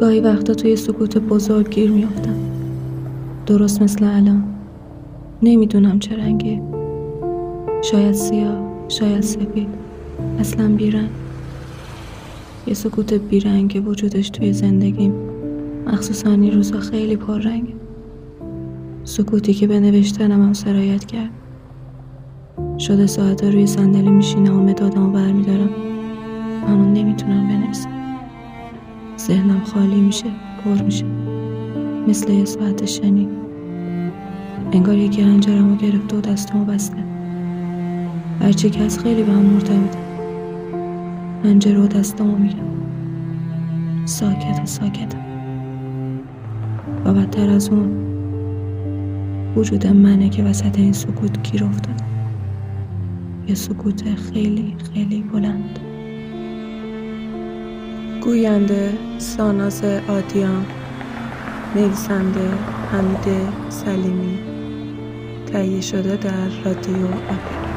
گاهی وقتا توی سکوت بزرگ گیر میافتم. درست مثل الان. نمی‌دونم چه رنگی شاید سیاه شاید سفید. اصلا بیرنگ. یه سکوت بیرنگ وجودش توی زندگیم. مخصوصا این روزا خیلی پررنگه. سکوتی که به نوشتنم هم سرایت کرد. شده ساعتا روی صندلی میشینم و مدادم برمیدارم ذهنم خالی میشه پر میشه. مثل یه ساعت شنی. انگار یکی هنجرمو گرفته و دستمو بسته. هرچی که از خیلی به هم مرتبطه هنجره و دستمو میگم ساکت ساکت. و بدتر از اون وجود منه که وسط این سکوت گیر افتاد. یه سکوت خیلی خیلی بلند. گوینده ساناز آدیان نویسنده حمید سلیمی. تهیه شده در رادیو اپل